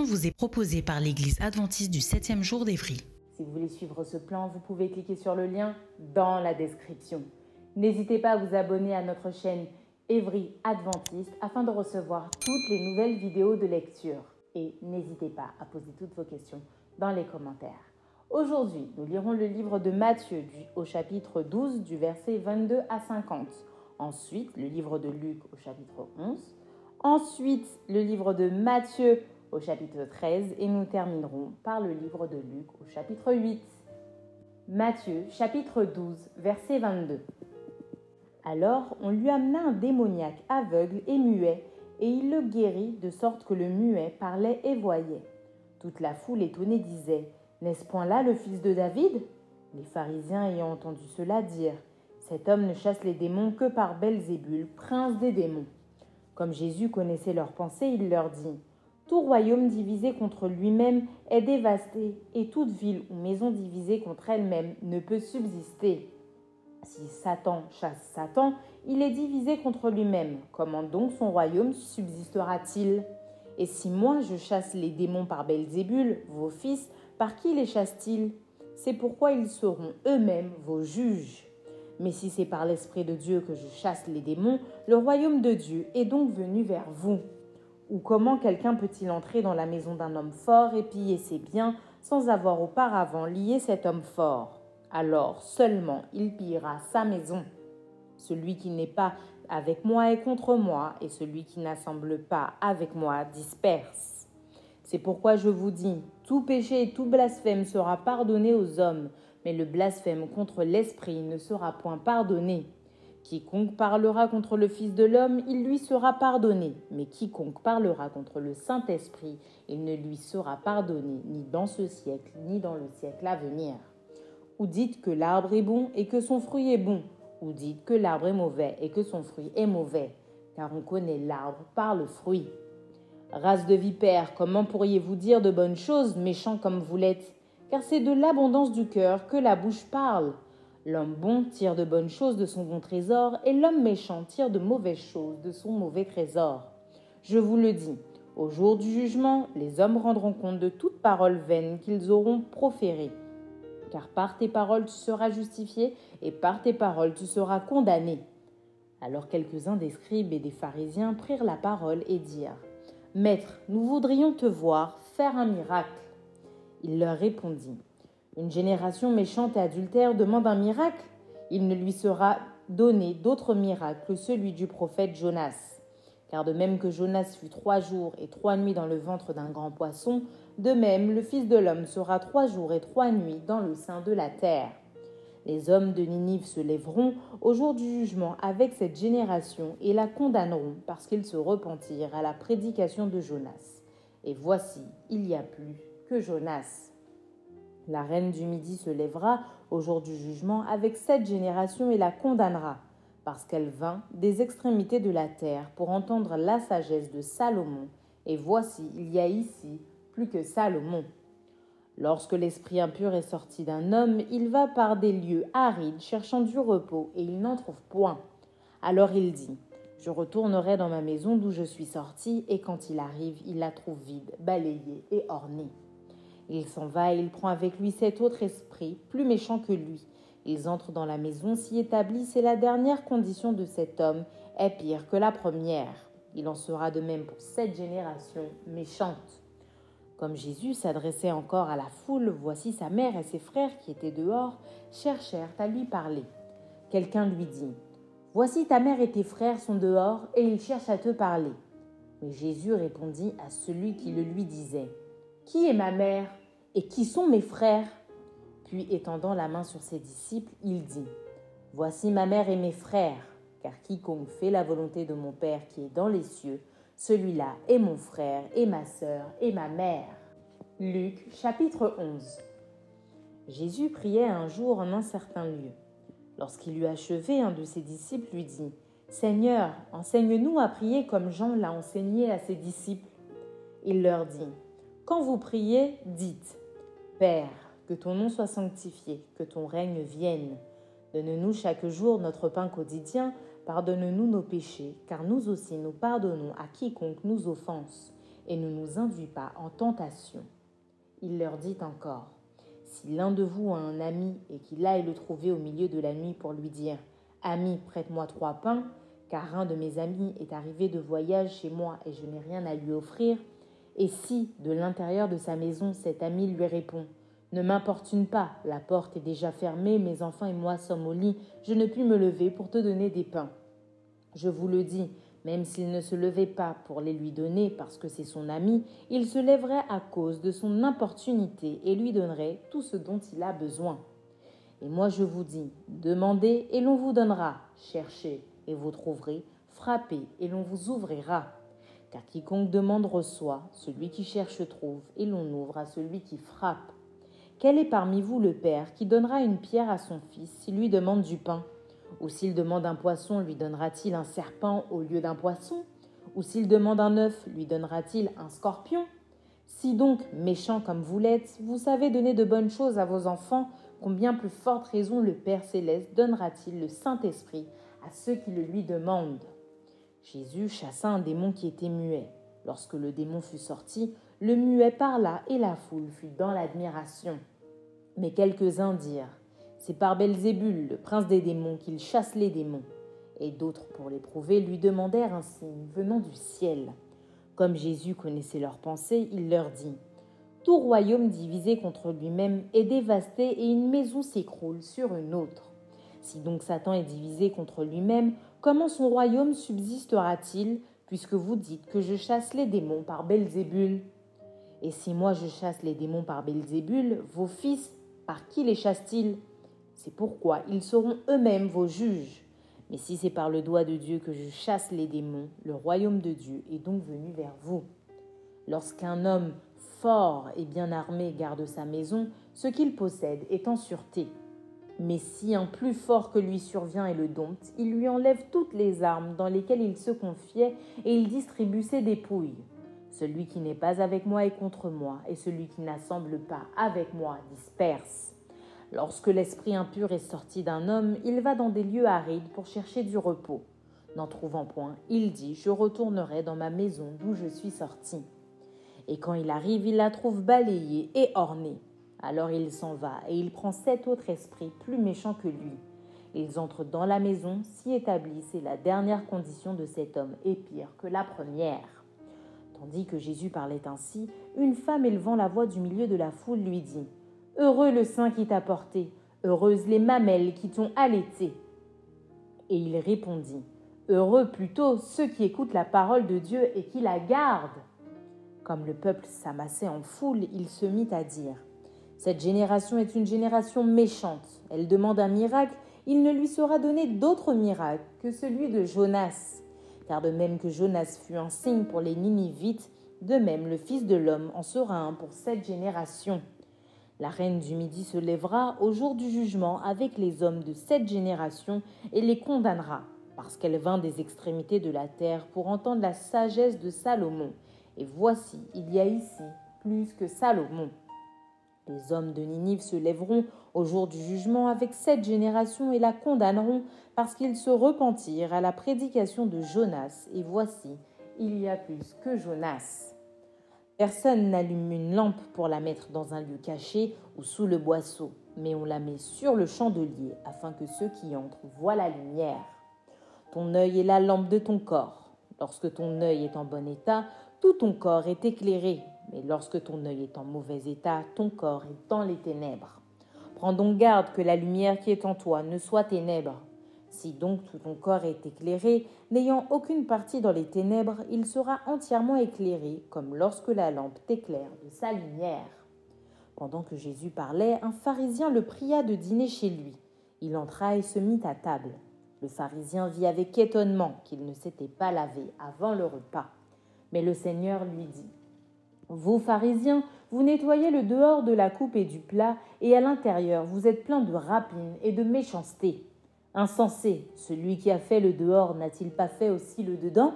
Vous est proposée par l'Église adventiste du 7e jour d'Évry. Si vous voulez suivre ce plan, vous pouvez cliquer sur le lien dans la description. N'hésitez pas à vous abonner à notre chaîne Évry Adventiste afin de recevoir toutes les nouvelles vidéos de lecture. Et n'hésitez pas à poser toutes vos questions dans les commentaires. Aujourd'hui, nous lirons le livre de Matthieu au chapitre 12 du verset 22 à 50. Ensuite, le livre de Luc au chapitre 11. Ensuite, le livre de Matthieu au chapitre 13 et nous terminerons par le livre de Luc au chapitre 8. Matthieu chapitre 12 verset 22. Alors on lui amena un démoniaque aveugle et muet, et il le guérit de sorte que le muet parlait et voyait. Toute la foule étonnée disait, N'est-ce point là le fils de David? Les pharisiens ayant entendu cela dirent, Cet homme ne chasse les démons que par Belzébul, prince des démons. Comme Jésus connaissait leurs pensées, il leur dit, tout royaume divisé contre lui-même est dévasté, et toute ville ou maison divisée contre elle-même ne peut subsister. Si Satan chasse Satan, il est divisé contre lui-même. Comment donc son royaume subsistera-t-il? Et si moi je chasse les démons par Belzébul, vos fils, par qui les chassent-ils C'est pourquoi ils seront eux-mêmes vos juges. Mais si c'est par l'Esprit de Dieu que je chasse les démons, le royaume de Dieu est donc venu vers vous. Ou comment quelqu'un peut-il entrer dans la maison d'un homme fort et piller ses biens sans avoir auparavant lié cet homme fort? Alors seulement il pillera sa maison. Celui qui n'est pas avec moi est contre moi, et celui qui n'assemble pas avec moi disperse. C'est pourquoi je vous dis, tout péché et tout blasphème sera pardonné aux hommes, mais le blasphème contre l'Esprit ne sera point pardonné. Quiconque parlera contre le Fils de l'homme, il lui sera pardonné, mais quiconque parlera contre le Saint-Esprit, il ne lui sera pardonné ni dans ce siècle, ni dans le siècle à venir. Ou dites que l'arbre est bon et que son fruit est bon, ou dites que l'arbre est mauvais et que son fruit est mauvais, car on connaît l'arbre par le fruit. Race de vipères, comment pourriez-vous dire de bonnes choses, méchants comme vous l'êtes? Car c'est de l'abondance du cœur que la bouche parle. L'homme bon tire de bonnes choses de son bon trésor, et l'homme méchant tire de mauvaises choses de son mauvais trésor. Je vous le dis, au jour du jugement, les hommes rendront compte de toute parole vaine qu'ils auront proférée. Car par tes paroles tu seras justifié, et par tes paroles tu seras condamné. Alors quelques-uns des scribes et des pharisiens prirent la parole et dirent, Maître, nous voudrions te voir faire un miracle. Il leur répondit, une génération méchante et adultère demande un miracle. Il ne lui sera donné d'autre miracle que celui du prophète Jonas. Car de même que Jonas fut trois jours et trois nuits dans le ventre d'un grand poisson, de même le Fils de l'homme sera trois jours et trois nuits dans le sein de la terre. Les hommes de Ninive se lèveront au jour du jugement avec cette génération et la condamneront parce qu'ils se repentirent à la prédication de Jonas. Et voici, il y a plus que Jonas. La reine du Midi se lèvera au jour du jugement avec cette génération et la condamnera, parce qu'elle vint des extrémités de la terre pour entendre la sagesse de Salomon, et voici, il y a ici plus que Salomon. Lorsque l'esprit impur est sorti d'un homme, il va par des lieux arides cherchant du repos, et il n'en trouve point. Alors il dit, Je retournerai dans ma maison d'où je suis sorti, et quand il arrive, il la trouve vide, balayée et ornée. Il s'en va et il prend avec lui cet autre esprit, plus méchant que lui. Ils entrent dans la maison, s'y établissent, et la dernière condition de cet homme est pire que la première. Il en sera de même pour cette génération méchante. Comme Jésus s'adressait encore à la foule, voici sa mère et ses frères qui étaient dehors cherchèrent à lui parler. Quelqu'un lui dit Voici ta mère et tes frères sont dehors et ils cherchent à te parler. Mais Jésus répondit à celui qui le lui disait, Qui est ma mère? Et qui sont mes frères? Puis étendant la main sur ses disciples, il dit, Voici ma mère et mes frères, car quiconque fait la volonté de mon Père qui est dans les cieux, celui-là est mon frère et ma sœur et ma mère. Luc chapitre 11 Jésus priait un jour en un certain lieu. Lorsqu'il eut achevé, un de ses disciples lui dit Seigneur, enseigne-nous à prier comme Jean l'a enseigné à ses disciples. Il leur dit Quand vous priez, dites Père, que ton nom soit sanctifié, que ton règne vienne. Donne-nous chaque jour notre pain quotidien, pardonne-nous nos péchés, car nous aussi nous pardonnons à quiconque nous offense, et ne nous induis pas en tentation. Il leur dit encore si l'un de vous a un ami et qu'il aille le trouver au milieu de la nuit pour lui dire Ami, prête-moi trois pains, car un de mes amis est arrivé de voyage chez moi et je n'ai rien à lui offrir, et si, de l'intérieur de sa maison, cet ami lui répond Ne m'importune pas, la porte est déjà fermée, mes enfants et moi sommes au lit, je ne puis me lever pour te donner des pains. Je vous le dis, même s'il ne se levait pas pour les lui donner parce que c'est son ami, il se lèverait à cause de son importunité et lui donnerait tout ce dont il a besoin. Et moi je vous dis, demandez et l'on vous donnera, cherchez et vous trouverez, frappez et l'on vous ouvrira. Car quiconque demande reçoit, celui qui cherche trouve, et l'on ouvre à celui qui frappe. Quel est parmi vous le Père qui donnera une pierre à son fils s'il lui demande du pain? Ou s'il demande un poisson, lui donnera-t-il un serpent au lieu d'un poisson? Ou s'il demande un œuf, lui donnera-t-il un scorpion? Si donc, méchant comme vous l'êtes, vous savez donner de bonnes choses à vos enfants, combien plus forte raison le Père céleste donnera-t-il le Saint-Esprit à ceux qui le lui demandent? Jésus chassa un démon qui était muet. Lorsque le démon fut sorti, le muet parla et la foule fut dans l'admiration. Mais quelques-uns dirent c'est par Belzébul, le prince des démons, qu'il chasse les démons. Et d'autres, pour l'éprouver, lui demandèrent un signe venant du ciel. Comme Jésus connaissait leurs pensées, il leur dit Tout royaume divisé contre lui-même est dévasté et une maison s'écroule sur une autre. Si donc Satan est divisé contre lui-même, comment son royaume subsistera-t-il, puisque vous dites que je chasse les démons par Belzébul? Et si moi je chasse les démons par Belzébul, vos fils, par qui les chassent-ils? C'est pourquoi ils seront eux-mêmes vos juges. Mais si c'est par le doigt de Dieu que je chasse les démons, le royaume de Dieu est donc venu vers vous. Lorsqu'un homme fort et bien armé garde sa maison, ce qu'il possède est en sûreté. Mais si un plus fort que lui survient et le dompte, il lui enlève toutes les armes dans lesquelles il se confiait et il distribue ses dépouilles. Celui qui n'est pas avec moi est contre moi, et celui qui n'assemble pas avec moi disperse. Lorsque l'esprit impur est sorti d'un homme, il va dans des lieux arides pour chercher du repos. N'en trouvant point, il dit Je retournerai dans ma maison d'où je suis sorti. Et quand il arrive, il la trouve balayée et ornée. Alors il s'en va et il prend sept autres esprits plus méchants que lui. Ils entrent dans la maison, s'y établissent et la dernière condition de cet homme est pire que la première. Tandis que Jésus parlait ainsi, une femme élevant la voix du milieu de la foule lui dit Heureux le sein qui t'a porté, heureuses les mamelles qui t'ont allaité. Et il répondit, Heureux plutôt ceux qui écoutent la parole de Dieu et qui la gardent. Comme le peuple s'amassait en foule, il se mit à dire, Cette génération est une génération méchante, elle demande un miracle, il ne lui sera donné d'autre miracle que celui de Jonas. Car de même que Jonas fut un signe pour les Ninivites, de même le Fils de l'homme en sera un pour cette génération. La reine du Midi se lèvera au jour du jugement avec les hommes de cette génération et les condamnera, parce qu'elle vint des extrémités de la terre pour entendre la sagesse de Salomon. Et voici, il y a ici plus que Salomon. Les hommes de Ninive se lèveront au jour du jugement avec cette génération et la condamneront parce qu'ils se repentirent à la prédication de Jonas. Et voici, il y a plus que Jonas. Personne n'allume une lampe pour la mettre dans un lieu caché ou sous le boisseau, mais on la met sur le chandelier afin que ceux qui entrent voient la lumière. Ton œil est la lampe de ton corps. Lorsque ton œil est en bon état, tout ton corps est éclairé, mais lorsque ton œil est en mauvais état, ton corps est dans les ténèbres. Prends donc garde que la lumière qui est en toi ne soit ténèbre. Si donc tout ton corps est éclairé, n'ayant aucune partie dans les ténèbres, il sera entièrement éclairé, comme lorsque la lampe t'éclaire de sa lumière. Pendant que Jésus parlait, un pharisien le pria de dîner chez lui. Il entra et se mit à table. Le pharisien vit avec étonnement qu'il ne s'était pas lavé avant le repas. Mais le Seigneur lui dit, Vous, pharisiens, vous nettoyez le dehors de la coupe et du plat, et à l'intérieur vous êtes plein de rapines et de méchanceté. Insensé, celui qui a fait le dehors n'a-t-il pas fait aussi le dedans?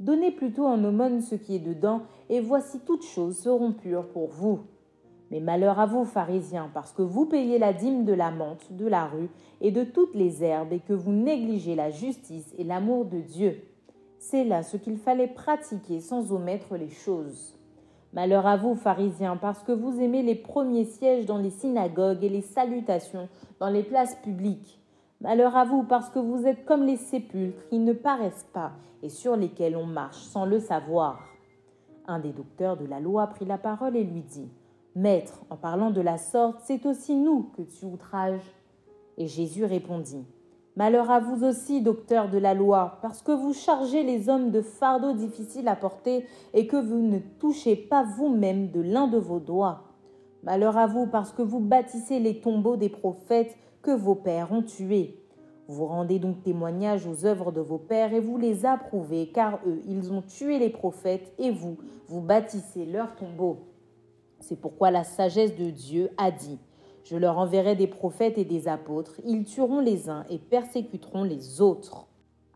Donnez plutôt en aumône ce qui est dedans, et voici toutes choses seront pures pour vous. Mais malheur à vous, pharisiens, parce que vous payez la dîme de la menthe, de la rue et de toutes les herbes, et que vous négligez la justice et l'amour de Dieu. C'est là ce qu'il fallait pratiquer sans omettre les choses. Malheur à vous, pharisiens, parce que vous aimez les premiers sièges dans les synagogues et les salutations dans les places publiques. Malheur à vous, parce que vous êtes comme les sépulcres qui ne paraissent pas et sur lesquels on marche sans le savoir. Un des docteurs de la loi prit la parole et lui dit Maître, en parlant de la sorte, c'est aussi nous que tu outrages. Et Jésus répondit Malheur à vous aussi, docteurs de la loi, parce que vous chargez les hommes de fardeaux difficiles à porter et que vous ne touchez pas vous-même de l'un de vos doigts. Malheur à vous, parce que vous bâtissez les tombeaux des prophètes que vos pères ont tués. Vous rendez donc témoignage aux œuvres de vos pères et vous les approuvez, car eux, ils ont tué les prophètes et vous, vous bâtissez leurs tombeaux. C'est pourquoi la sagesse de Dieu a dit Je leur enverrai des prophètes et des apôtres, ils tueront les uns et persécuteront les autres.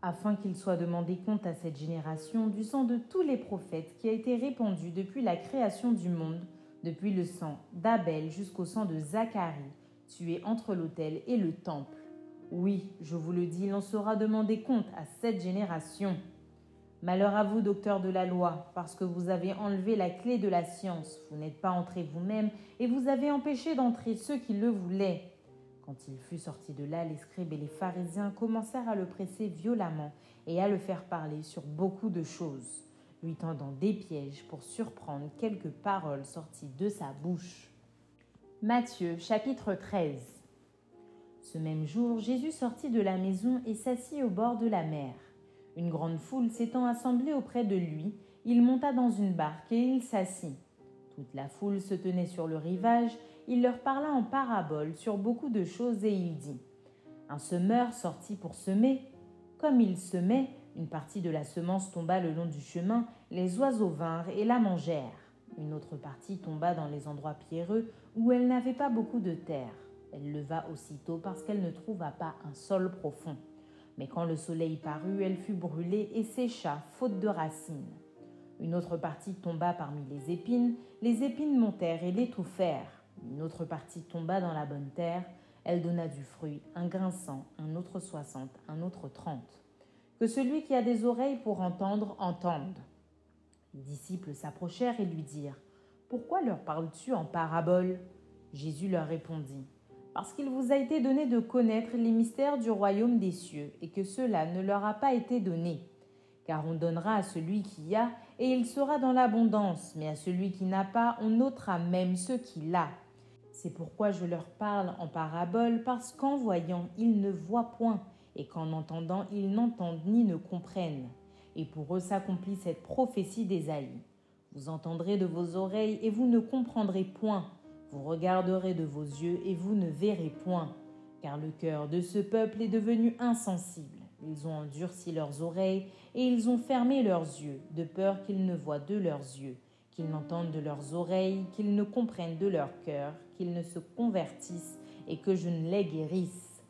Afin qu'il soit demandé compte à cette génération du sang de tous les prophètes qui a été répandu depuis la création du monde, depuis le sang d'Abel jusqu'au sang de Zacharie, tué entre l'autel et le temple. Oui, je vous le dis, il en sera demandé compte à cette génération. Malheur à vous, docteurs de la loi, parce que vous avez enlevé la clé de la science, vous n'êtes pas entré vous-même, et vous avez empêché d'entrer ceux qui le voulaient. Quand il fut sorti de là, les scribes et les pharisiens commencèrent à le presser violemment et à le faire parler sur beaucoup de choses, lui tendant des pièges pour surprendre quelques paroles sorties de sa bouche. Matthieu chapitre 13 Ce même jour, Jésus sortit de la maison et s'assit au bord de la mer. Une grande foule s'étant assemblée auprès de lui, il monta dans une barque et il s'assit. Toute la foule se tenait sur le rivage, il leur parla en parabole sur beaucoup de choses et il dit Un semeur sortit pour semer. Comme il semait, une partie de la semence tomba le long du chemin, les oiseaux vinrent et la mangèrent. Une autre partie tomba dans les endroits pierreux où elle n'avait pas beaucoup de terre. Elle leva aussitôt parce qu'elle ne trouva pas un sol profond. Mais quand le soleil parut, elle fut brûlée et sécha, faute de racines. Une autre partie tomba parmi les épines, les épines montèrent et l'étouffèrent. Une autre partie tomba dans la bonne terre, elle donna du fruit, un grain cent, un autre soixante, un autre trente. Que celui qui a des oreilles pour entendre, entende. Les disciples s'approchèrent et lui dirent Pourquoi leur parles-tu en parabole? Jésus leur répondit parce qu'il vous a été donné de connaître les mystères du royaume des cieux, et que cela ne leur a pas été donné. Car on donnera à celui qui a, et il sera dans l'abondance, mais à celui qui n'a pas, on ôtera même ce qu'il a. C'est pourquoi je leur parle en parabole, parce qu'en voyant, ils ne voient point, et qu'en entendant, ils n'entendent ni ne comprennent. Et pour eux s'accomplit cette prophétie d'Ésaïe. Vous entendrez de vos oreilles, et vous ne comprendrez point vous regarderez de vos yeux et vous ne verrez point, car le cœur de ce peuple est devenu insensible. Ils ont endurci leurs oreilles et ils ont fermé leurs yeux, de peur qu'ils ne voient de leurs yeux, qu'ils n'entendent de leurs oreilles, qu'ils ne comprennent de leur cœur, qu'ils ne se convertissent et que je ne les guérisse.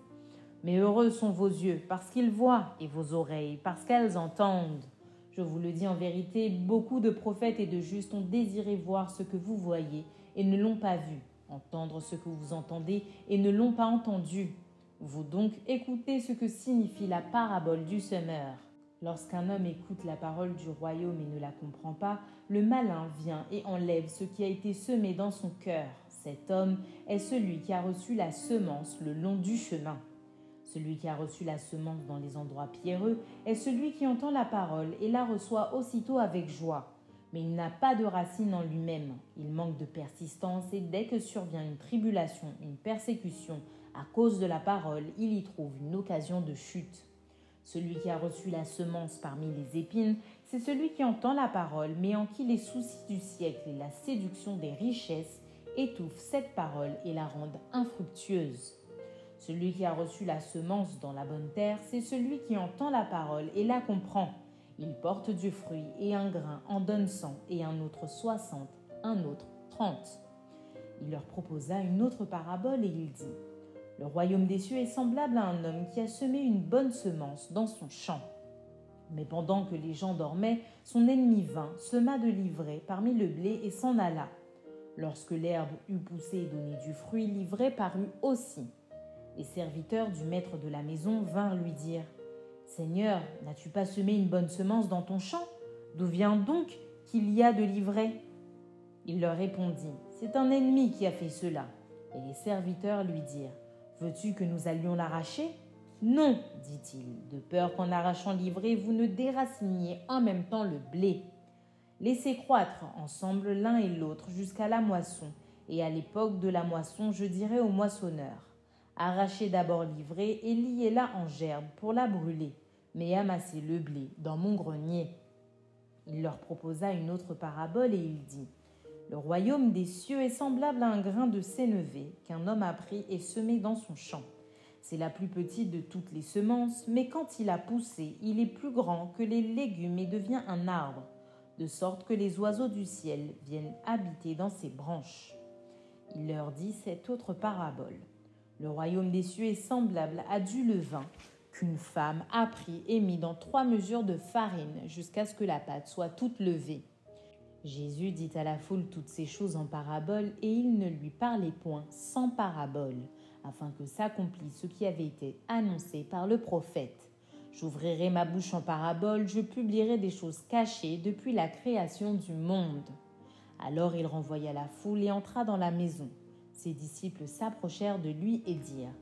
Mais heureux sont vos yeux parce qu'ils voient et vos oreilles parce qu'elles entendent. Je vous le dis en vérité, beaucoup de prophètes et de justes ont désiré voir ce que vous voyez et ne l'ont pas vu, entendre ce que vous entendez et ne l'ont pas entendu. Vous donc écoutez ce que signifie la parabole du semeur. Lorsqu'un homme écoute la parole du royaume et ne la comprend pas, le malin vient et enlève ce qui a été semé dans son cœur. Cet homme est celui qui a reçu la semence le long du chemin. Celui qui a reçu la semence dans les endroits pierreux est celui qui entend la parole et la reçoit aussitôt avec joie mais il n'a pas de racine en lui-même. Il manque de persistance et dès que survient une tribulation, une persécution À cause de la parole, il y trouve une occasion de chute. Celui qui a reçu la semence parmi les épines, c'est celui qui entend la parole, mais en qui les soucis du siècle et la séduction des richesses étouffent cette parole et la rendent infructueuse. Celui qui a reçu la semence dans la bonne terre, c'est celui qui entend la parole et la comprend. Il porte du fruit et un grain en donne cent et un autre soixante, un autre trente. Il leur proposa une autre parabole et il dit Le royaume des cieux est semblable à un homme qui a semé une bonne semence dans son champ. Mais pendant que les gens dormaient, son ennemi vint, sema de l'ivraie parmi le blé et s'en alla. Lorsque l'herbe eut poussé et donné du fruit, l'ivraie parut aussi. Les serviteurs du maître de la maison vinrent lui dire Seigneur, n'as-tu pas semé une bonne semence dans ton champ? D'où vient donc qu'il y a de l'ivraie? Il leur répondit C'est un ennemi qui a fait cela. Et les serviteurs lui dirent Veux-tu que nous allions l'arracher? Non, dit-il, de peur qu'en arrachant l'ivraie, vous ne déraciniez en même temps le blé. Laissez croître ensemble l'un et l'autre jusqu'à la moisson, et à l'époque de la moisson, je dirai au moissonneur Arrachez d'abord l'ivraie et liez-la en gerbe pour la brûler, mais amassez le blé dans mon grenier. Il leur proposa une autre parabole et il dit Le royaume des cieux est semblable à un grain de sénévé qu'un homme a pris et semé dans son champ. C'est la plus petite de toutes les semences, mais quand il a poussé, il est plus grand que les légumes et devient un arbre, de sorte que les oiseaux du ciel viennent habiter dans ses branches. Il leur dit cette autre parabole. Le royaume des cieux est semblable à du levain qu'une femme a pris et mis dans trois mesures de farine jusqu'à ce que la pâte soit toute levée. Jésus dit à la foule toutes ces choses en parabole et il ne lui parlait point sans parabole afin que s'accomplisse ce qui avait été annoncé par le prophète. J'ouvrirai ma bouche en parabole, je publierai des choses cachées depuis la création du monde. Alors il renvoya la foule et entra dans la maison. Ses disciples s'approchèrent de lui et dirent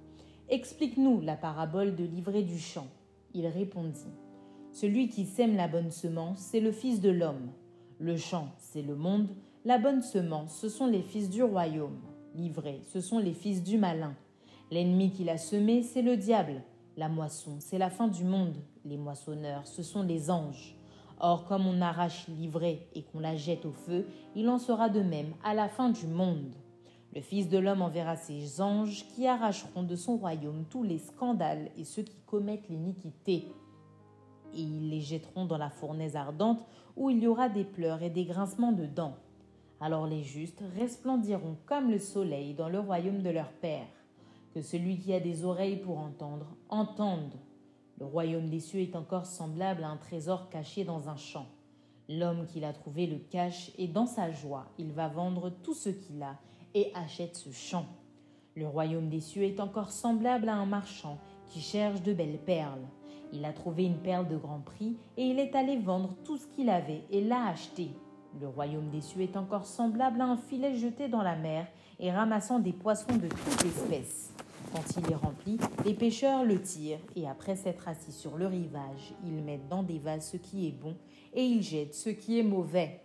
Explique-nous la parabole de l'ivraie du champ. Il répondit Celui qui sème la bonne semence, c'est le Fils de l'homme. Le champ, c'est le monde. La bonne semence, ce sont les fils du royaume. L'ivraie, ce sont les fils du malin. L'ennemi qui l'a semé, c'est le diable. La moisson, c'est la fin du monde. Les moissonneurs, ce sont les anges. Or, comme on arrache l'ivraie et qu'on la jette au feu, il en sera de même à la fin du monde. Le Fils de l'homme enverra ses anges qui arracheront de son royaume tous les scandales et ceux qui commettent l'iniquité. Et ils les jetteront dans la fournaise ardente où il y aura des pleurs et des grincements de dents. Alors les justes resplendiront comme le soleil dans le royaume de leur Père. Que celui qui a des oreilles pour entendre, entende. Le royaume des cieux est encore semblable à un trésor caché dans un champ. L'homme qui l'a trouvé le cache et dans sa joie, il va vendre tout ce qu'il a et achète ce champ. Le royaume des cieux est encore semblable à un marchand qui cherche de belles perles. Il a trouvé une perle de grand prix et il est allé vendre tout ce qu'il avait et l'a acheté. Le royaume des cieux est encore semblable à un filet jeté dans la mer et ramassant des poissons de toute espèce. Quand il est rempli, les pêcheurs le tirent et après s'être assis sur le rivage, ils mettent dans des vases ce qui est bon et ils jettent ce qui est mauvais.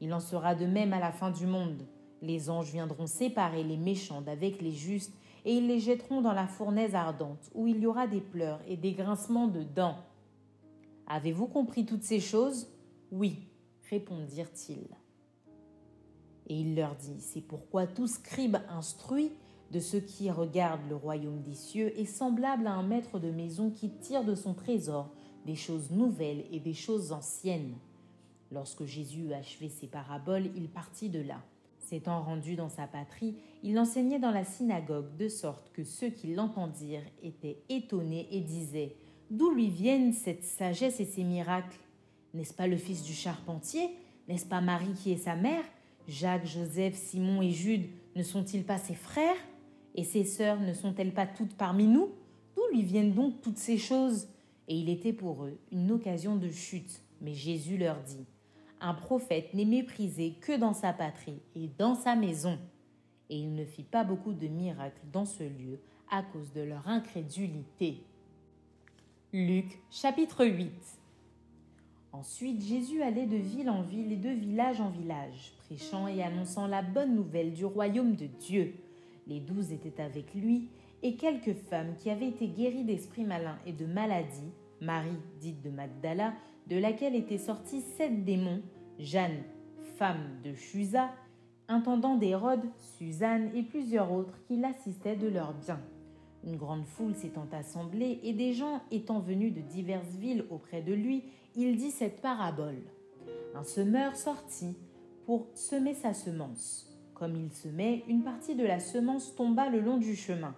Il en sera de même à la fin du monde. Les anges viendront séparer les méchants d'avec les justes et ils les jetteront dans la fournaise ardente où il y aura des pleurs et des grincements de dents. Avez-vous compris toutes ces choses? Oui, répondirent-ils. Et il leur dit, c'est pourquoi tout scribe instruit de ceux qui regardent le royaume des cieux est semblable à un maître de maison qui tire de son trésor des choses nouvelles et des choses anciennes. Lorsque Jésus eut achevé ses paraboles, il partit de là. S'étant rendu dans sa patrie, il enseignait dans la synagogue de sorte que ceux qui l'entendirent étaient étonnés et disaient D'où lui viennent cette sagesse et ces miracles? N'est-ce pas le fils du charpentier? N'est-ce pas Marie qui est sa mère? Jacques, Joseph, Simon et Jude ne sont-ils pas ses frères? Et ses sœurs ne sont-elles pas toutes parmi nous? D'où lui viennent donc toutes ces choses? Et il était pour eux une occasion de chute. Mais Jésus leur dit, Un prophète n'est méprisé que dans sa patrie et dans sa maison. Et il ne fit pas beaucoup de miracles dans ce lieu à cause de leur incrédulité. Luc chapitre 8 Ensuite Jésus allait de ville en ville et de village en village, prêchant et annonçant la bonne nouvelle du royaume de Dieu. Les douze étaient avec lui, et quelques femmes qui avaient été guéries d'esprits malins et de maladies, Marie, dite de Magdala, de laquelle étaient sortis sept démons, Jeanne, femme de Chusa, intendant d'Hérode, Suzanne et plusieurs autres qui l'assistaient de leurs biens. Une grande foule s'étant assemblée et des gens étant venus de diverses villes auprès de lui, il dit cette parabole. Un semeur sortit pour semer sa semence. Comme il semait, une partie de la semence tomba le long du chemin.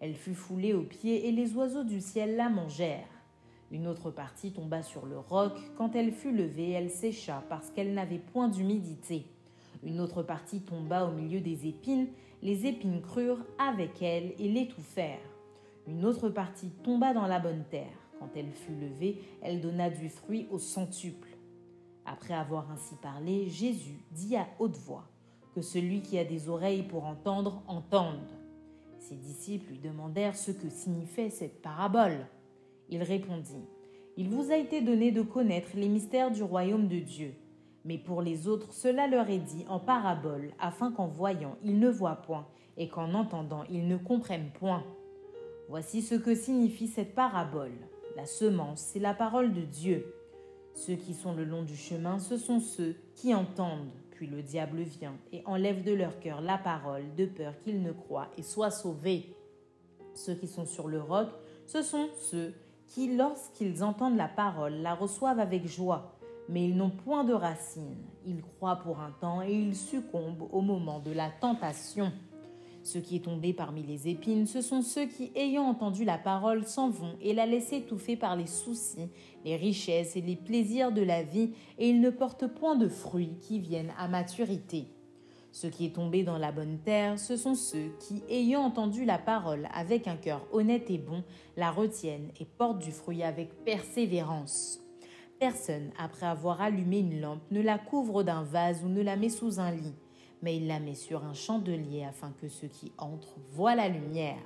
Elle fut foulée aux pieds et les oiseaux du ciel la mangèrent. Une autre partie tomba sur le roc. Quand elle fut levée, elle sécha parce qu'elle n'avait point d'humidité. Une autre partie tomba au milieu des épines. Les épines crurent avec elle et l'étouffèrent. Une autre partie tomba dans la bonne terre. Quand elle fut levée, elle donna du fruit au centuple. Après avoir ainsi parlé, Jésus dit à haute voix que celui qui a des oreilles pour entendre, entende. Ses disciples lui demandèrent ce que signifiait cette parabole. Il répondit, Il vous a été donné de connaître les mystères du royaume de Dieu, mais pour les autres cela leur est dit en parabole, afin qu'en voyant ils ne voient point, et qu'en entendant ils ne comprennent point. Voici ce que signifie cette parabole. La semence, c'est la parole de Dieu. Ceux qui sont le long du chemin, ce sont ceux qui entendent, puis le diable vient et enlève de leur cœur la parole, de peur qu'ils ne croient et soient sauvés. Ceux qui sont sur le roc, ce sont ceux qui, lorsqu'ils entendent la parole, la reçoivent avec joie, mais ils n'ont point de racines. Ils croient pour un temps et ils succombent au moment de la tentation. Ce qui est tombé parmi les épines, ce sont ceux qui, ayant entendu la parole, s'en vont et la laissent étouffer par les soucis, les richesses et les plaisirs de la vie, et ils ne portent point de fruits qui viennent à maturité. Ce qui est tombé dans la bonne terre, ce sont ceux qui, ayant entendu la parole avec un cœur honnête et bon, la retiennent et portent du fruit avec persévérance. Personne, après avoir allumé une lampe, ne la couvre d'un vase ou ne la met sous un lit mais il la met sur un chandelier afin que ceux qui entrent voient la lumière.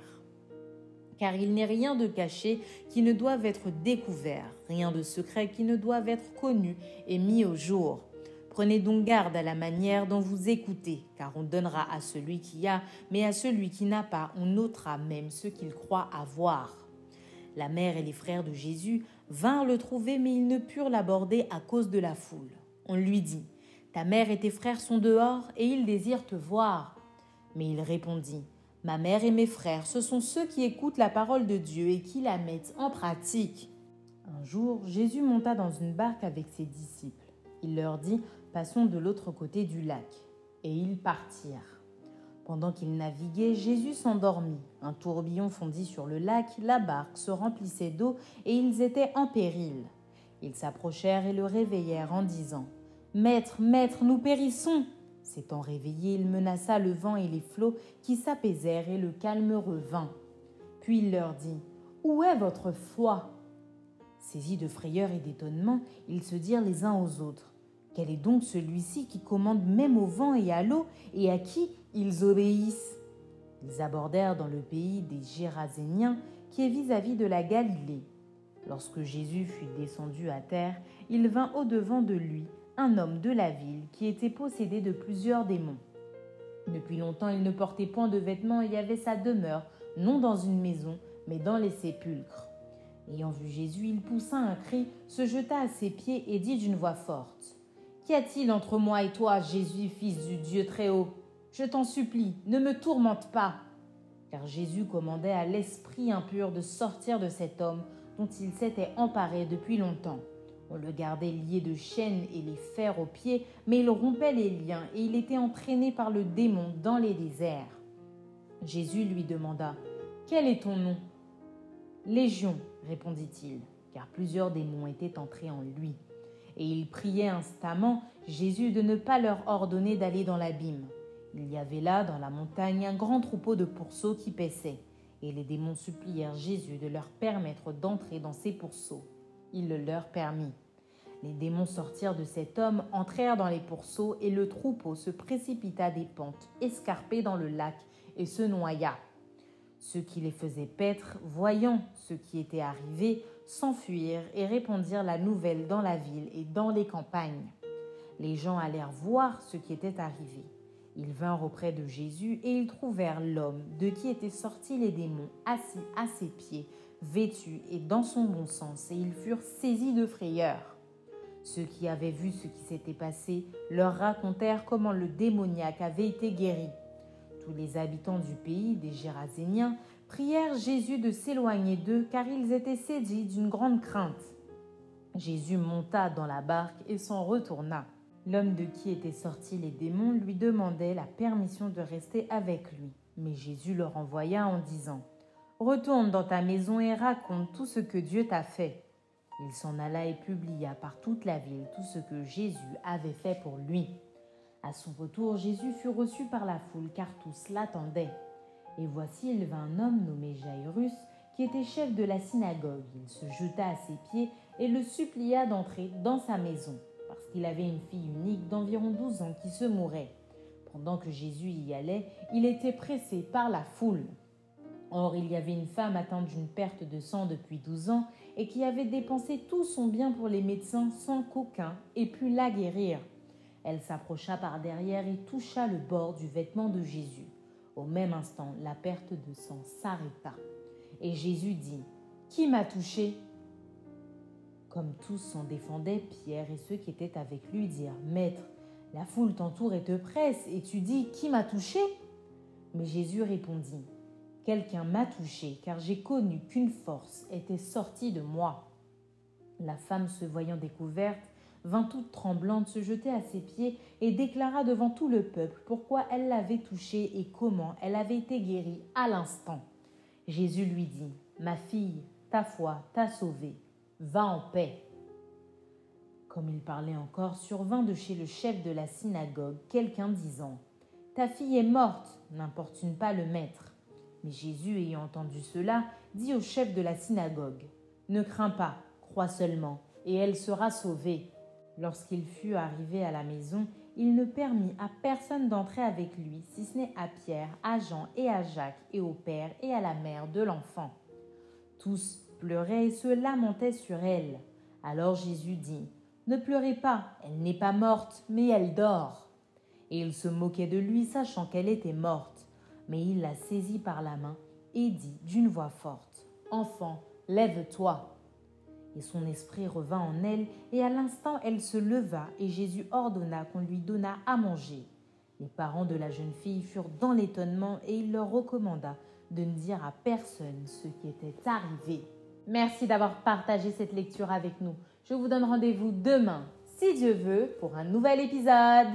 Car il n'est rien de caché qui ne doive être découvert, rien de secret qui ne doive être connu et mis au jour. Prenez donc garde à la manière dont vous écoutez, car on donnera à celui qui a, mais à celui qui n'a pas, on notera même ce qu'il croit avoir. La mère et les frères de Jésus vinrent le trouver, mais ils ne purent l'aborder à cause de la foule. On lui dit, ta mère et tes frères sont dehors et ils désirent te voir. Mais il répondit, Ma mère et mes frères, ce sont ceux qui écoutent la parole de Dieu et qui la mettent en pratique. Un jour, Jésus monta dans une barque avec ses disciples. Il leur dit, Passons de l'autre côté du lac. Et ils partirent. Pendant qu'ils naviguaient, Jésus s'endormit. Un tourbillon fondit sur le lac, la barque se remplissait d'eau et ils étaient en péril. Ils s'approchèrent et le réveillèrent en disant Maître, maître, nous périssons. S'étant réveillé, il menaça le vent et les flots qui s'apaisèrent et le calme revint. Puis il leur dit Où est votre foi? Saisis de frayeur et d'étonnement, ils se dirent les uns aux autres Quel est donc celui-ci qui commande même au vent et à l'eau et à qui ils obéissent? Ils abordèrent dans le pays des Géraséniens qui est vis-à-vis -vis de la Galilée. Lorsque Jésus fut descendu à terre, il vint au-devant de lui un homme de la ville qui était possédé de plusieurs démons. Depuis longtemps il ne portait point de vêtements et avait sa demeure, non dans une maison, mais dans les sépulcres. Ayant vu Jésus, il poussa un cri, se jeta à ses pieds et dit d'une voix forte Qu'y a-t-il entre moi et toi, Jésus, fils du Dieu très haut Je t'en supplie, ne me tourmente pas. Car Jésus commandait à l'esprit impur de sortir de cet homme dont il s'était emparé depuis longtemps. On le gardait lié de chaînes et les fers aux pieds, mais il rompait les liens et il était entraîné par le démon dans les déserts. Jésus lui demanda Quel est ton nom Légion, répondit-il, car plusieurs démons étaient entrés en lui. Et il priait instamment Jésus de ne pas leur ordonner d'aller dans l'abîme. Il y avait là, dans la montagne, un grand troupeau de pourceaux qui paissaient, et les démons supplièrent Jésus de leur permettre d'entrer dans ces pourceaux il le leur permit. Les démons sortirent de cet homme, entrèrent dans les pourceaux, et le troupeau se précipita des pentes escarpées dans le lac et se noya. Ceux qui les faisaient paître, voyant ce qui était arrivé, s'enfuirent et répandirent la nouvelle dans la ville et dans les campagnes. Les gens allèrent voir ce qui était arrivé. Ils vinrent auprès de Jésus et ils trouvèrent l'homme de qui étaient sortis les démons assis à ses pieds, vêtu et dans son bon sens, et ils furent saisis de frayeur. Ceux qui avaient vu ce qui s'était passé leur racontèrent comment le démoniaque avait été guéri. Tous les habitants du pays des Géraséniens prièrent Jésus de s'éloigner d'eux car ils étaient saisis d'une grande crainte. Jésus monta dans la barque et s'en retourna. L'homme de qui étaient sortis les démons lui demandait la permission de rester avec lui. Mais Jésus leur envoya en disant Retourne dans ta maison et raconte tout ce que Dieu t'a fait. Il s'en alla et publia par toute la ville tout ce que Jésus avait fait pour lui. À son retour, Jésus fut reçu par la foule, car tous l'attendaient. Et voici, il vint un homme nommé Jairus, qui était chef de la synagogue. Il se jeta à ses pieds et le supplia d'entrer dans sa maison, parce qu'il avait une fille unique d'environ douze ans qui se mourait. Pendant que Jésus y allait, il était pressé par la foule. Or, il y avait une femme atteinte d'une perte de sang depuis douze ans et qui avait dépensé tout son bien pour les médecins sans qu'aucun ait pu la guérir. Elle s'approcha par derrière et toucha le bord du vêtement de Jésus. Au même instant, la perte de sang s'arrêta. Et Jésus dit, Qui m'a touché? Comme tous s'en défendaient, Pierre et ceux qui étaient avec lui dirent, Maître, la foule t'entoure et te presse, et tu dis, Qui m'a touché? Mais Jésus répondit, Quelqu'un m'a touché, car j'ai connu qu'une force était sortie de moi. La femme, se voyant découverte, vint toute tremblante se jeter à ses pieds et déclara devant tout le peuple pourquoi elle l'avait touché et comment elle avait été guérie à l'instant. Jésus lui dit, Ma fille, ta foi t'a sauvée, va en paix. Comme il parlait encore, survint de chez le chef de la synagogue quelqu'un disant, Ta fille est morte, n'importune pas le maître. Mais Jésus, ayant entendu cela, dit au chef de la synagogue, Ne crains pas, crois seulement, et elle sera sauvée. Lorsqu'il fut arrivé à la maison, il ne permit à personne d'entrer avec lui, si ce n'est à Pierre, à Jean et à Jacques, et au père et à la mère de l'enfant. Tous pleuraient et se lamentaient sur elle. Alors Jésus dit, Ne pleurez pas, elle n'est pas morte, mais elle dort. Et il se moquait de lui, sachant qu'elle était morte. Mais il la saisit par la main et dit d'une voix forte, Enfant, lève-toi et son esprit revint en elle, et à l'instant elle se leva, et Jésus ordonna qu'on lui donnât à manger. Les parents de la jeune fille furent dans l'étonnement, et il leur recommanda de ne dire à personne ce qui était arrivé. Merci d'avoir partagé cette lecture avec nous. Je vous donne rendez-vous demain, si Dieu veut, pour un nouvel épisode.